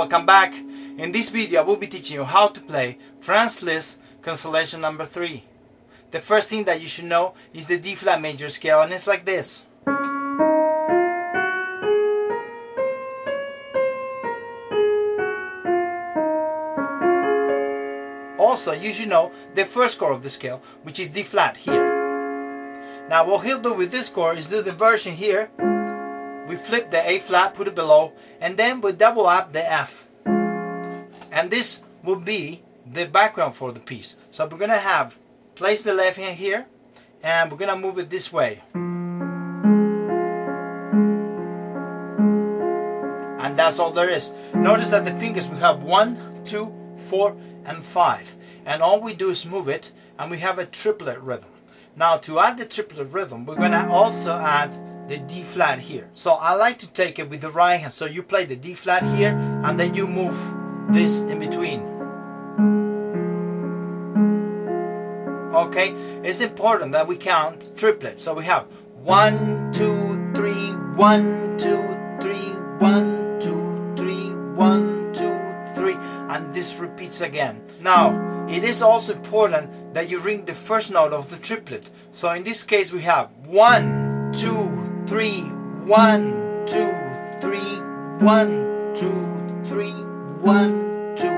Welcome back. In this video I will be teaching you how to play Franz Liszt Consolation number 3. The first thing that you should know is the D flat major scale and it's like this. Also you should know the first chord of the scale which is D flat here. Now what he'll do with this chord is do the version here we flip the A flat, put it below, and then we double up the F. And this will be the background for the piece. So we're gonna have, place the left hand here, and we're gonna move it this way. And that's all there is. Notice that the fingers we have one, two, four, and five. And all we do is move it, and we have a triplet rhythm. Now to add the triplet rhythm, we're gonna also add the D flat here. So I like to take it with the right hand. So you play the D flat here and then you move this in between. Okay, it's important that we count triplets. So we have one, two, three, one, two, three, one, two, three, one, two, three, and this repeats again. Now, it is also important that you ring the first note of the triplet. So in this case, we have one, two, three, one, two, three, one, two, three, one, two,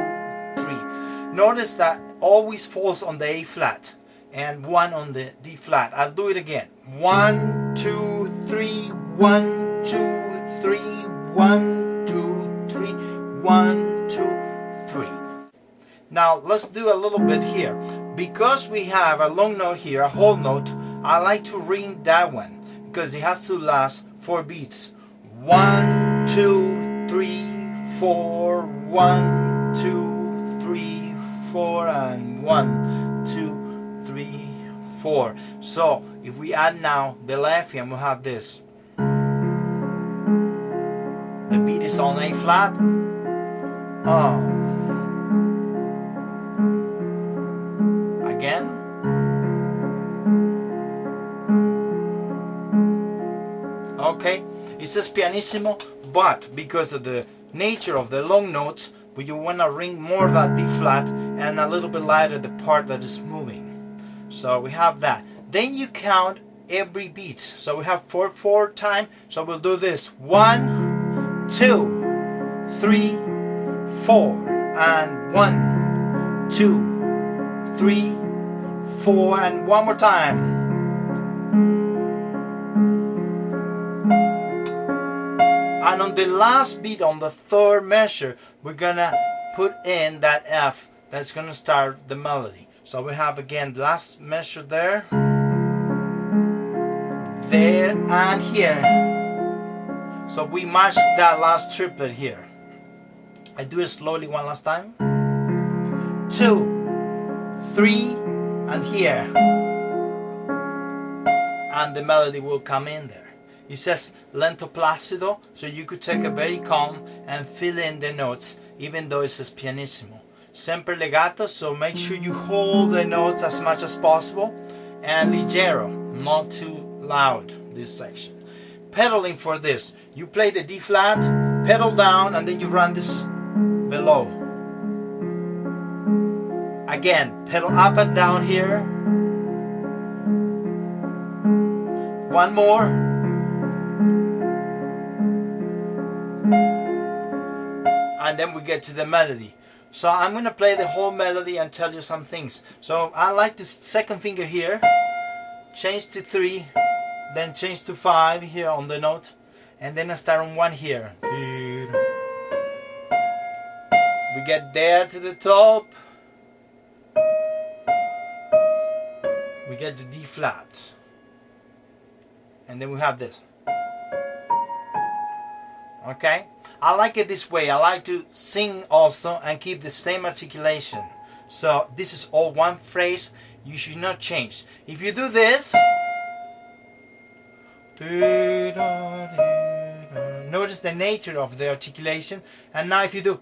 three. Notice that always falls on the A flat and one on the D flat. I'll do it again. One, two, three, one, two, three, one, two, three, one, two, three. Now let's do a little bit here. Because we have a long note here, a whole note, I like to ring that one because it has to last four beats. One, two, three, four, one, two, three, four, and one, two, three, four. So if we add now the left hand, we'll have this. The beat is on A flat. Oh. Again. Okay it says pianissimo but because of the nature of the long notes we you want to ring more that D flat and a little bit lighter the part that is moving. So we have that. Then you count every beat. So we have four four time. So we'll do this. One two three four and one two three four and one more time On the last beat, on the third measure, we're gonna put in that F that's gonna start the melody. So we have again the last measure there, there, and here. So we match that last triplet here. I do it slowly one last time. Two, three, and here. And the melody will come in there. It says lento placido, so you could take a very calm and fill in the notes, even though it says pianissimo. Sempre legato, so make sure you hold the notes as much as possible, and leggero, not too loud. This section. Pedaling for this, you play the D flat, pedal down, and then you run this below. Again, pedal up and down here. One more. And then we get to the melody. So I'm to play the whole melody and tell you some things. So I like this second finger here, change to 3, then change to 5 here on the note, and then I start on 1 here. We get there to the top. We get the D flat. And then we have this. Okay? I like it this way. I like to sing also and keep the same articulation. So this is all one phrase. You should not change. If you do this, notice the nature of the articulation. And now if you do,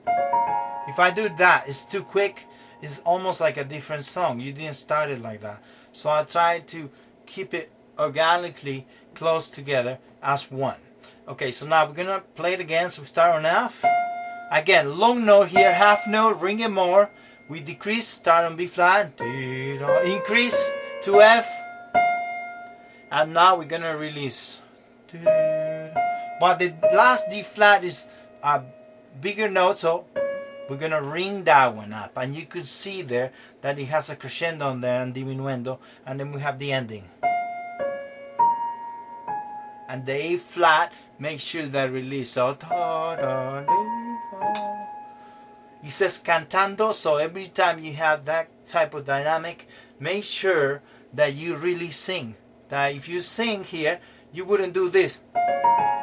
if I do that, it's too quick. It's almost like a different song. You didn't start it like that. So I try to keep it organically close together as one. Okay, so now we're gonna play it again. So we start on F, Again, long note here, half note, ring it more. We decrease, start on B flat, increase to F, and now we're gonna release. But the last D flat is a bigger note, so we're gonna ring that one up, and you can see there that it has a crescendo on there and diminuendo, and then we have the ending. And the A flat, make sure that release. So, he says cantando, so every time you have that type of dynamic, make sure that you really sing. That if you sing here, you wouldn't do this.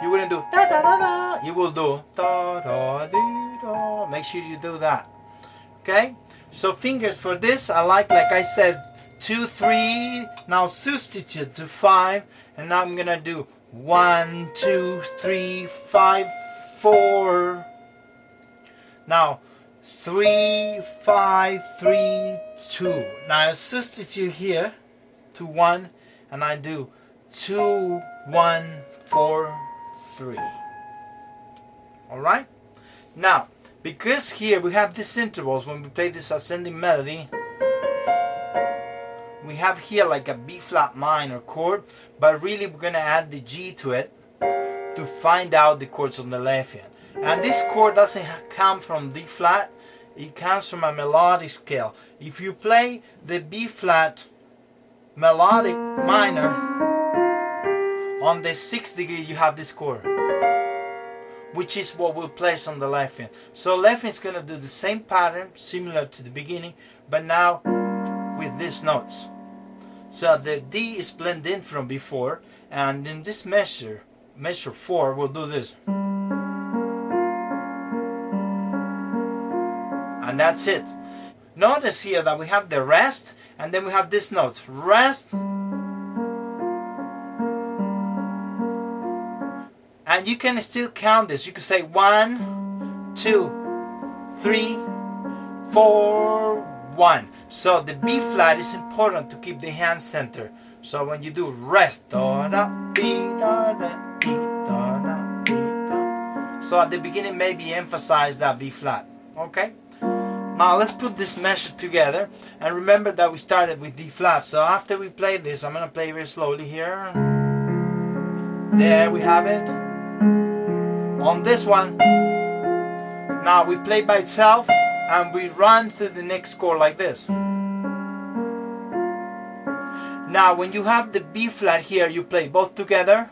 You wouldn't do da da da da. You will do da da da da. Make sure you do that. Okay? So fingers for this, I like, like I said, two, three. Now substitute to five, and now I'm gonna do one, two, three, five, four. Now three, five, three, two. Now I substitute here to one, and I do two, one, four, three. All right. Now, because here we have these intervals when we play this ascending melody, we have here like a B flat minor chord, but really we're gonna add the G to it to find out the chords on the left hand. And this chord doesn't come from D flat, it comes from a melodic scale. If you play the B flat melodic minor on the sixth degree, you have this chord, which is what we'll place on the left hand. So left hand is gonna do the same pattern, similar to the beginning, but now with these notes. So the D is blended in from before, and in this measure, measure four, we'll do this. And that's it. Notice here that we have the rest, and then we have this note. Rest. And you can still count this. You can say one, two, three, four, one. So the B flat is important to keep the hand center. So when you do rest. So at the beginning, maybe emphasize that B flat. Okay. Now let's put this measure together and remember that we started with D flat. So after we play this, I'm gonna play very slowly here. There we have it. On this one, now we play by itself and we run through the next chord like this. Now, when you have the B flat here, you play both together.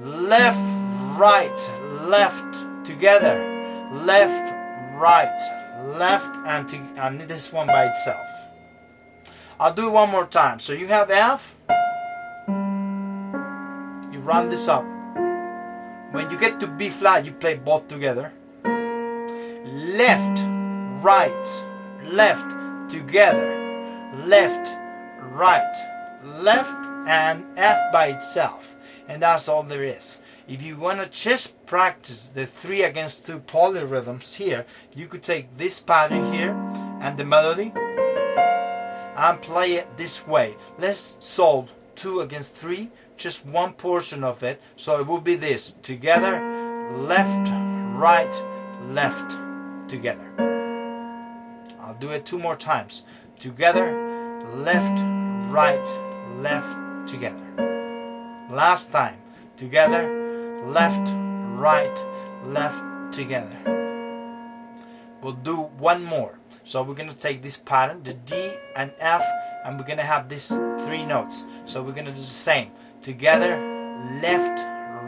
Left, right, left, together. Left, right, left, and, to, and this one by itself. I'll do it one more time. So you have F. You run this up. When you get to B flat, you play both together left, right, left, together, left, right, left, and F by itself. And that's all there is. If you want to just practice the three against two polyrhythms here, you could take this pattern here and the melody and play it this way. Let's solve two against three, just one portion of it. So it will be this together, left, right, left together. I'll do it two more times. Together, left, right, left, together. Last time. Together, left, right, left, together. We'll do one more. So we're going to take this pattern, the D and F, and we're going to have these three notes. So we're going to do the same. Together, left,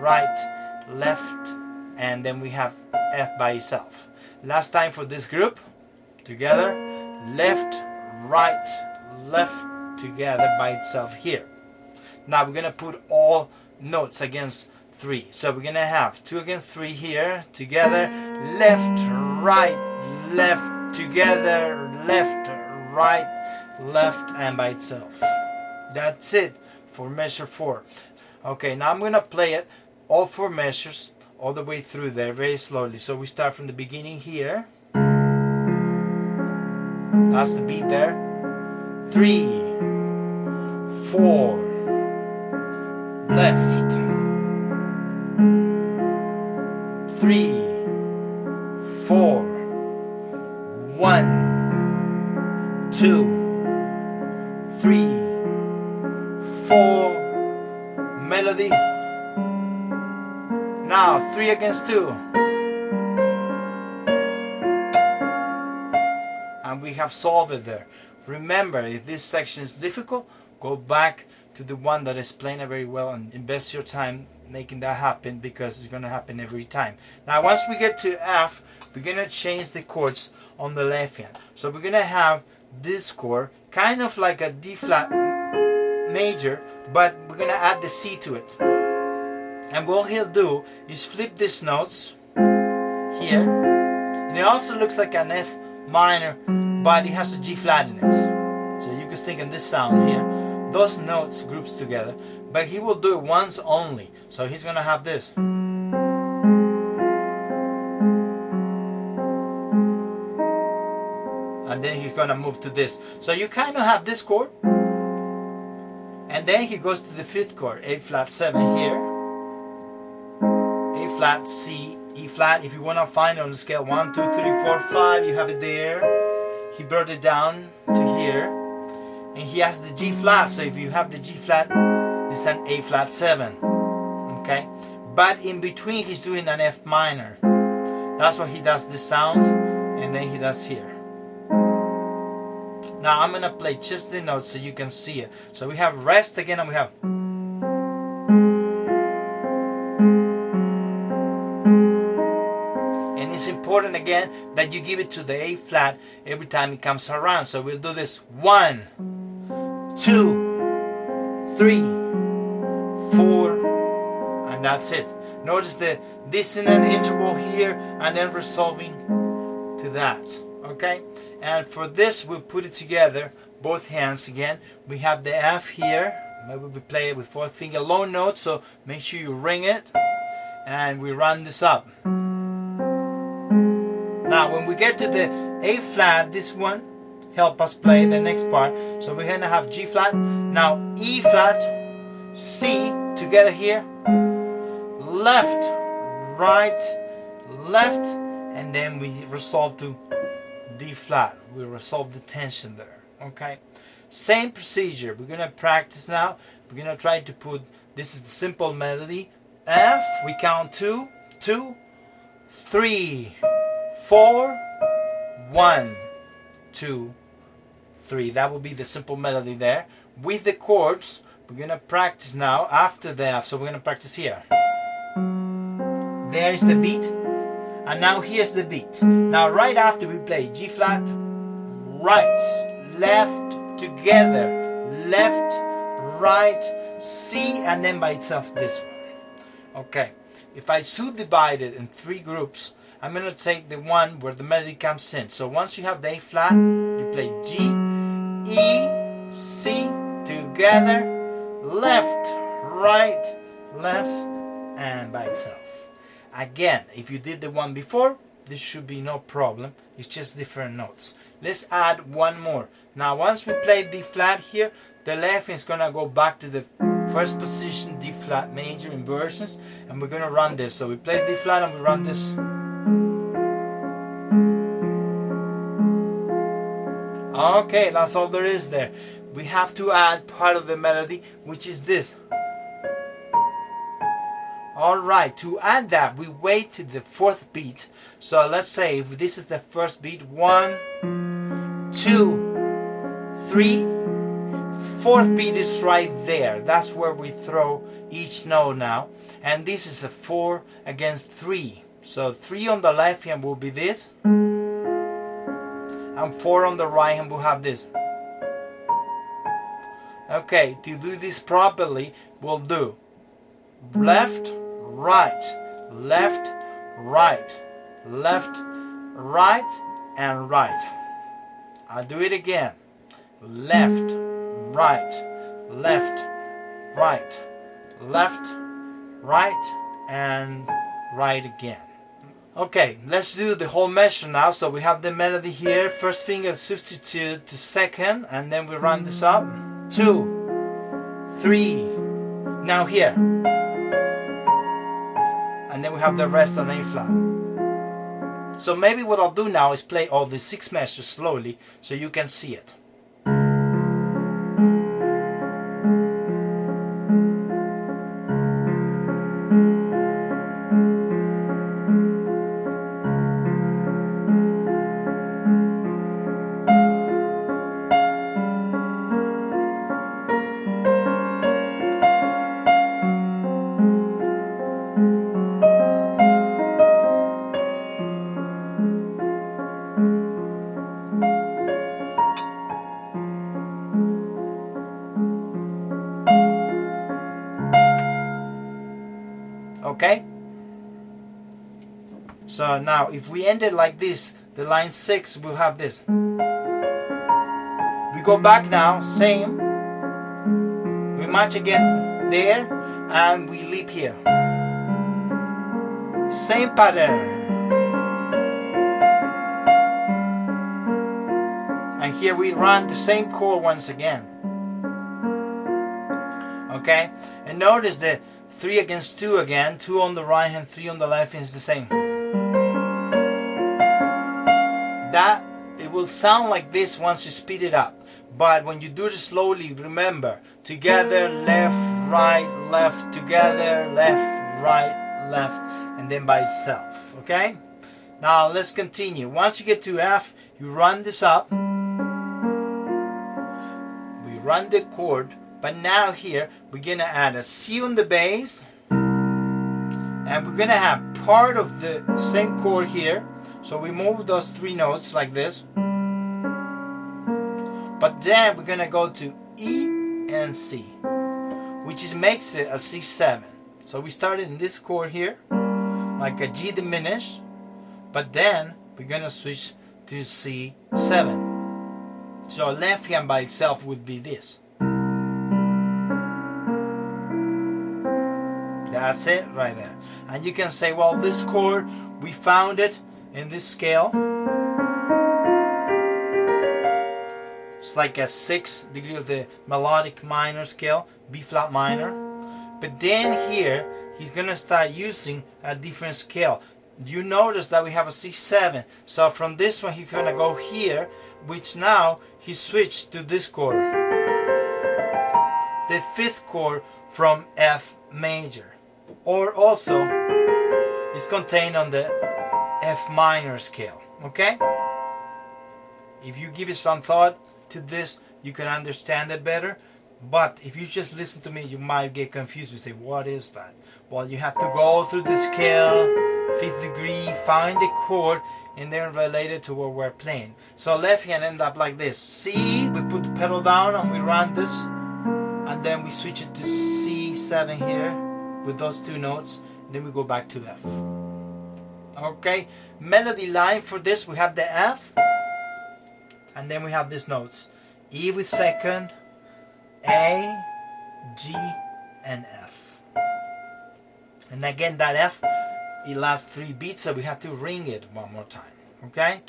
right, left, and then we have F by itself. Last time for this group. Together. Left, right, left, together by itself here. Now we're going to put all notes against 3. So we're going to have 2 against 3 here. Together. Left, right, left, together. Left, right, left, and by itself. That's it for measure 4. Okay, now I'm going to play it all four measures all the way through there very slowly. So we start from the beginning here. That's the beat there. Three, four, left, three, four, one, two, three, four, melody. Now, three against two. And we have solved it there. Remember, if this section is difficult, go back to the one that explained it very well and invest your time making that happen because it's going to happen every time. Now, once we get to F, we're going to change the chords on the left hand. So we're going to have this chord, kind of like a D flat major, but we're going to add the C to it. And what he'll do is flip these notes here, and it also looks like an F minor, but it has a G flat in it. So you can think of this sound here, those notes groups together, but he will do it once only. So he's to have this. and then he's gonna move to this. So you kind of have this chord, and then he goes to the fifth chord, A flat 7 here, flat C, E flat. If you want to find it on the scale 1, 2, 3, 4, 5, you have it there. He brought it down to here, and he has the G flat. So if you have the G flat, it's an A flat 7. Okay, but in between, he's doing an F minor. That's why he does this sound, and then he does here. Now I'm gonna play just the notes so you can see it. So we have rest again and we have important again that you give it to the A flat every time it comes around. So we'll do this one, two, three, four, and that's it. Notice the dissonant interval here and then resolving to that. Okay? And for this, we'll put it together, both hands again. We have the F here. Maybe we play it with fourth finger low note, so make sure you ring it. And we run this up. Now, when we get to the A flat, this one help us play the next part. So we're gonna have G flat. Now E flat, C together here. Left, right, left, and then we resolve to D flat. We resolve the tension there. Okay. Same procedure. We're gonna practice now. We're gonna try to put this is the simple melody. F. We count two, two, three, four, one, two, three. That will be the simple melody there. With the chords, we're gonna practice now after the F. So we're gonna practice here. There's the beat. And now here's the beat. Now right after we play G flat, right, left, together, left, right, C, and then by itself this one. Okay, if I subdivide it in three groups, I'm going to take the one where the melody comes in. So once you have the A flat, you play G, E, C, together, left, right, left, and by itself. Again, if you did the one before, this should be no problem. It's just different notes. Let's add one more. Now, once we play D flat here, the left is gonna go back to the first position, D flat major inversions, and we're gonna run this. So we play D flat and we run this. Okay, that's all there is there. We have to add part of the melody, which is this. All right, to add that, we wait to the fourth beat. So let's say if this is the first beat, one, two, three, fourth beat is right there. That's where we throw each note now. And this is a four against three. So three on the left hand will be this. And four on the right hand will have this. Okay, to do this properly, we'll do left, right, left, right, left, right, and right. I'll do it again. Left, right, left, right, left, right, and right again. Okay, let's do the whole measure now. So we have the melody here. First finger substitute to second, and then we run this up. Two, three. Now here and then we have the rest on A flat. So maybe what I'll do now is play all the six measures slowly so you can see it. So now if we end it like this, the line 6 will have this. We go back now, same. We match again there and we leap here. Same pattern. And here we run the same chord once again. Okay? And notice the 3 against 2 again. 2 on the right hand, 3 on the left is the same. That, it will sound like this once you speed it up. But when you do it slowly, remember, together, left, right, left, together, left, right, left, and then by itself. Okay? Now let's continue. Once you get to F, you run this up. We run the chord, but now here we're gonna add a C on the bass, and we're gonna have part of the same chord here. So we move those three notes like this. But then we're gonna go to E and C, which is makes it a C7. So we started in this chord here, like a G diminished, but then we're gonna switch to C7. So left hand by itself would be this. That's it right there. And you can say, well, this chord, we found it in this scale. It's like a sixth degree of the melodic minor scale, B flat minor. But then here, he's gonna start using a different scale. You notice that we have a C7. So from this one, he's gonna go here, which now he switched to this chord. The fifth chord from F major. Or also, is contained on the F minor scale. Okay? If you give it some thought to this, you can understand it better. But if you just listen to me, you might get confused and say, What is that? Well, you have to go through the scale, fifth degree, find the chord, and then relate it to what we're playing. So left hand end up like this. C, we put the pedal down and we run this, and then we switch it to C7 here with those two notes, and then we go back to F. Okay, melody line for this we have the F, and then we have these notes E with second, A, G, and F. And again, that F, it lasts three beats, so we have to ring it one more time. Okay?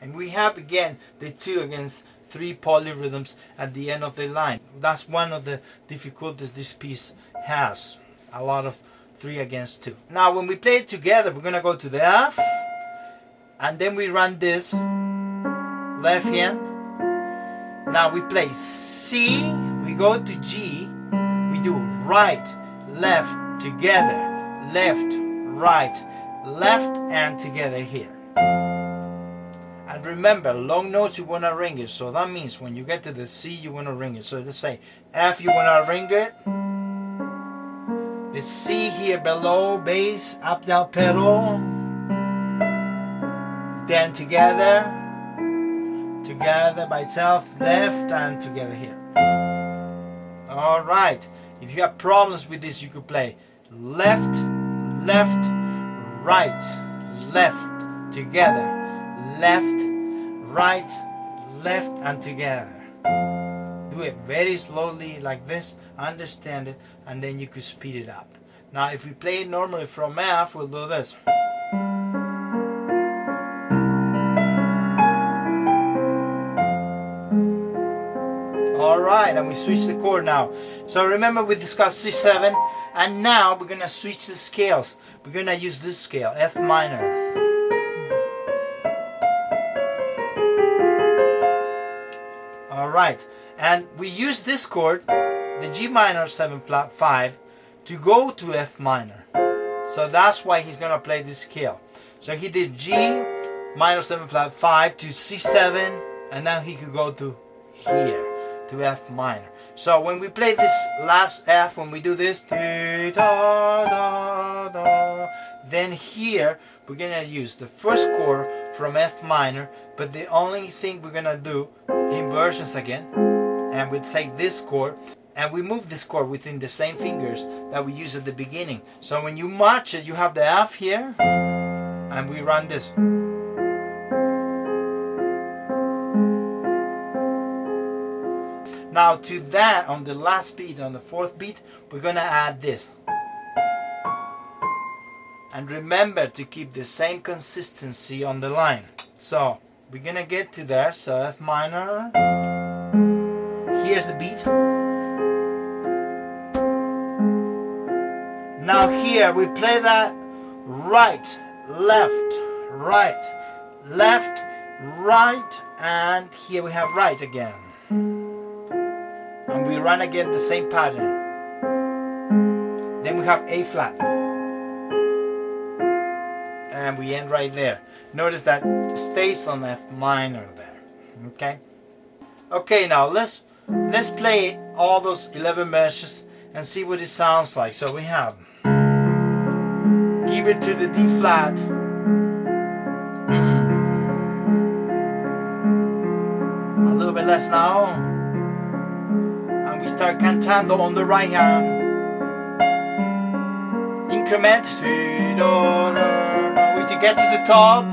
And we have again the two against three polyrhythms at the end of the line. That's one of the difficulties this piece has. A lot of three against two. Now when we play it together, we're gonna go to the F, and then we run this left hand. Now we play C, we go to G, we do right, left, together, left, right, left, and together here. And remember, long notes you want to ring it. So that means when you get to the C, you want to ring it. So let's say F, you want to ring it. The C here below, bass, up, down, pedal. Then together, together by itself, left, and together here. All right. If you have problems with this, you could play left, left, right, left, together, left, right, left, and together. Do it very slowly like this, understand it, and then you could speed it up. Now, if we play it normally from F, we'll do this. Alright, and we switch the chord now. So remember we discussed C7, and now we're gonna switch the scales. We're gonna use this scale, F minor. Alright, and we use this chord, the G minor 7 flat 5, to go to F minor. So that's why he's gonna play this scale. So he did G minor 7 flat 5 to C7, and now he could go to here, to F minor. So when we play this last F, when we do this, then here we're gonna use the first chord from F minor, but the only thing we're gonna do inversions again, and we take this chord and we move this chord within the same fingers that we use at the beginning. So when you march it, you have the F here, and we run this. Now to that, on the last beat, on the fourth beat, we're gonna add this. And remember to keep the same consistency on the line. So we're gonna get to there, so F minor. Here's the beat. Now here we play that right, left, right, left, right, and here we have right again. And we run again the same pattern. Then we have A flat. And we end right there. Notice that stays on F minor there. Okay? Okay, now let's let's play all those 11 measures and see what it sounds like. So we have give it to the D flat. A little bit less now. And we start cantando on the right hand. Increment we to get to the top.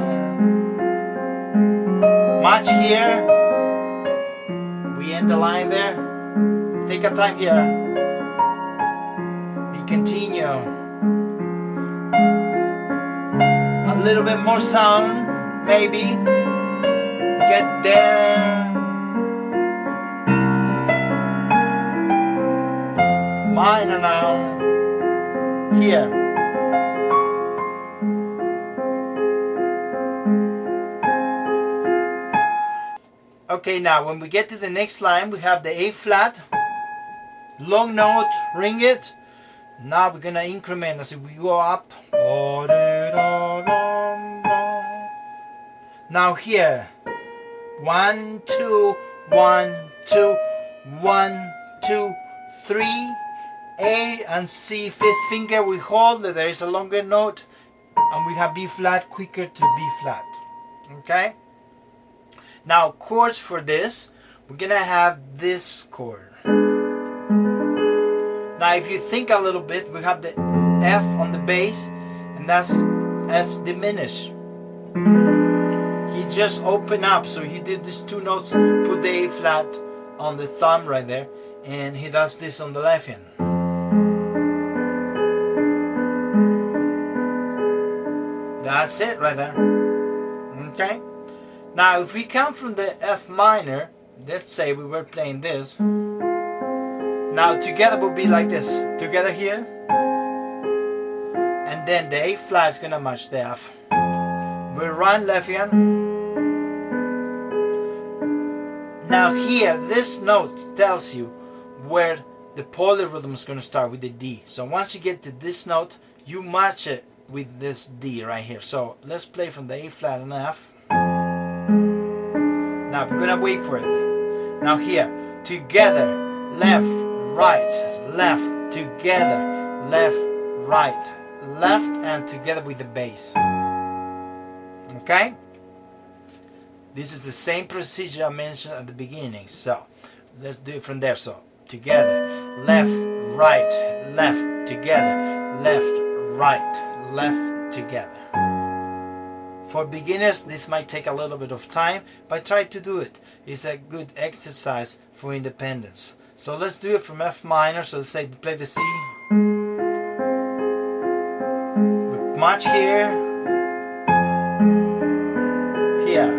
March here. We end the line there. Take our time here. We continue. A little bit more sound, maybe. Get there. Minor now. Here. Okay, now when we get to the next line, we have the A flat, long note, ring it. Now we're gonna increment as we go up. Now here, one, two, one, two, one, two, three, A and C, fifth finger, we hold, there is a longer note, and we have B flat quicker to B flat. Okay? Now chords for this, we're gonna have this chord. Now if you think a little bit, we have the F on the bass, and that's F diminished. He just opened up, so he did these two notes, put the A flat on the thumb right there, and he does this on the left hand. That's it right there. Okay? Now, if we come from the F minor, let's say we were playing this. Now, together would be like this. Together here. And then the A flat is gonna match the F. We run left hand. Now here, this note tells you where the polyrhythm is gonna start with the D. So once you get to this note, you match it with this D right here. So let's play from the A flat and F. Now we're gonna wait for it. Now here, together, left, right, left, together, left, right, left, and together with the bass. Okay? This is the same procedure I mentioned at the beginning. So let's do it from there. So together, left, right, left, together, left, right, left, together. For beginners, this might take a little bit of time, but try to do it. It's a good exercise for independence. So let's do it from F minor. So let's say play the C. We march here. Here.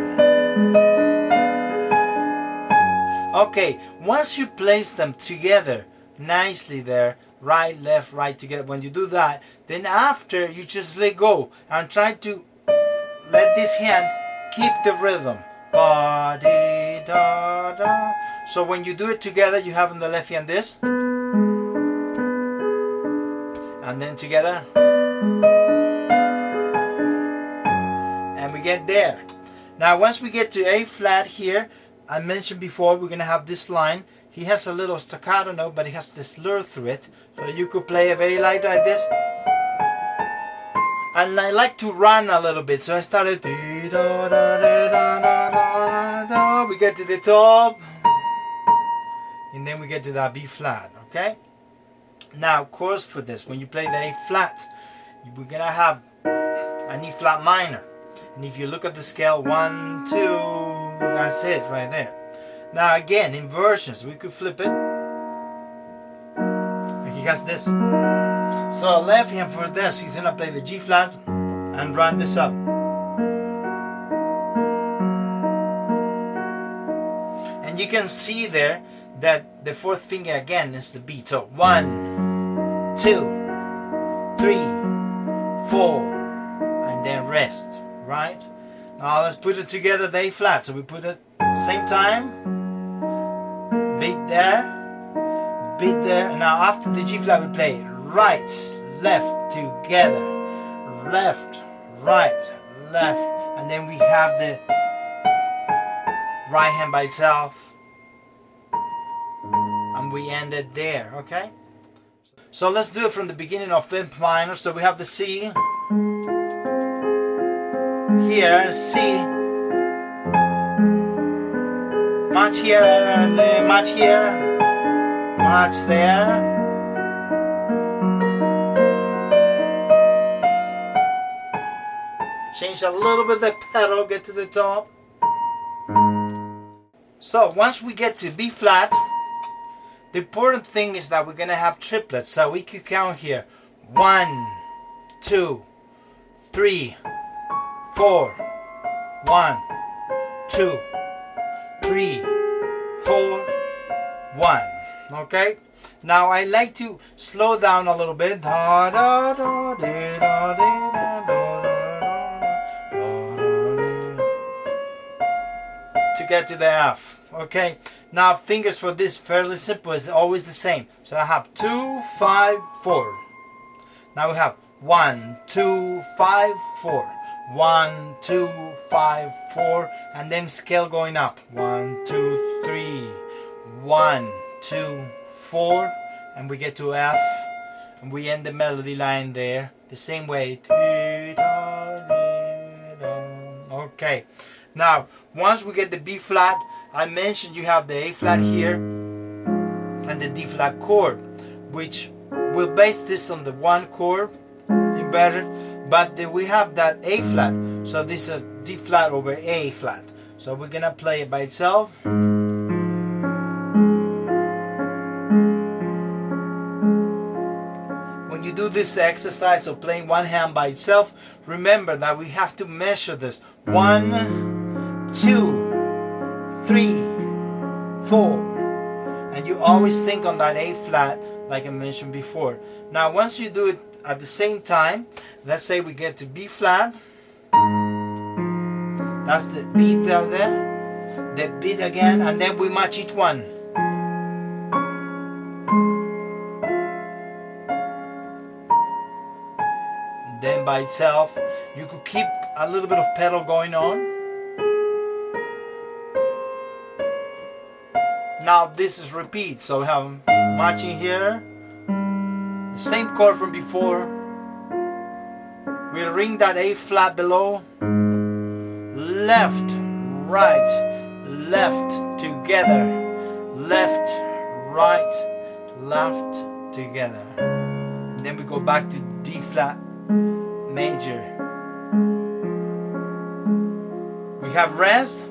Okay, once you place them together nicely there, right, left, right together, when you do that, then after you just let go and try to let this hand keep the rhythm. Ba da da. So when you do it together, you have on the left hand this, and then together, and we get there. Now, once we get to A flat here, I mentioned before we're gonna have this line. He has a little staccato note, but he has this slur through it. So you could play a very light like this and I like to run a little bit. So I started. We get to the top, and then we get to that B flat. Okay? Now, chords for this, when you play the A flat, we're gonna have an E flat minor. And if you look at the scale, one, two, that's it right there. Now again, inversions, we could flip it. He has this. So I left hand for this, he's gonna play the G flat and run this up. And you can see there that the fourth finger again is the beat. So one, two, three, four, and then rest, right? Now let's put it together, they flat. So we put it same time, beat there, beat there. Now after the G flat we play right, left, together, left, right, left, and then we have the right hand by itself, and we end it there, okay? So let's do it from the beginning of fifth minor. So we have the C here, C, much here, and uh, much here, much there. Change a little bit the pedal, get to the top. So once we get to B flat, the important thing is that we're gonna have triplets. So we could count here. One, two, three, four. One, two, three, four, one. Okay? Now I like to slow down a little bit. Da, da, da, get to the F. Okay, now fingers for this fairly simple. It's always the same. So I have two, five, four. Now we have one, two, five, four. One, two, five, four, and then scale going up. One, two, three. One, two, four, and we get to F, and we end the melody line there the same way. Okay. Now, once we get the B flat, I mentioned you have the A flat here and the D flat chord, which we'll base this on the one chord embedded, but then we have that A flat. So this is D flat over A flat. So we're gonna play it by itself. When you do this exercise of playing one hand by itself, remember that we have to measure this. One, two, three, four. And you always think on that A flat, like I mentioned before. Now, once you do it at the same time, let's say we get to B flat. That's the beat there, there. The beat again, and then we match each one. Then by itself, you could keep a little bit of pedal going on. Now this is repeat, so we have matching here, the same chord from before. We ring that A flat below, left, right, left, together, left, right, left, together. And then we go back to D flat major. We have rest.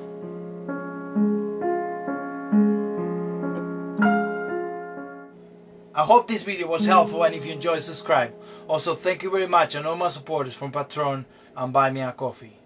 I hope this video was helpful and if you enjoyed subscribe. Also thank you very much and all my supporters from Patreon and Buy Me a Coffee.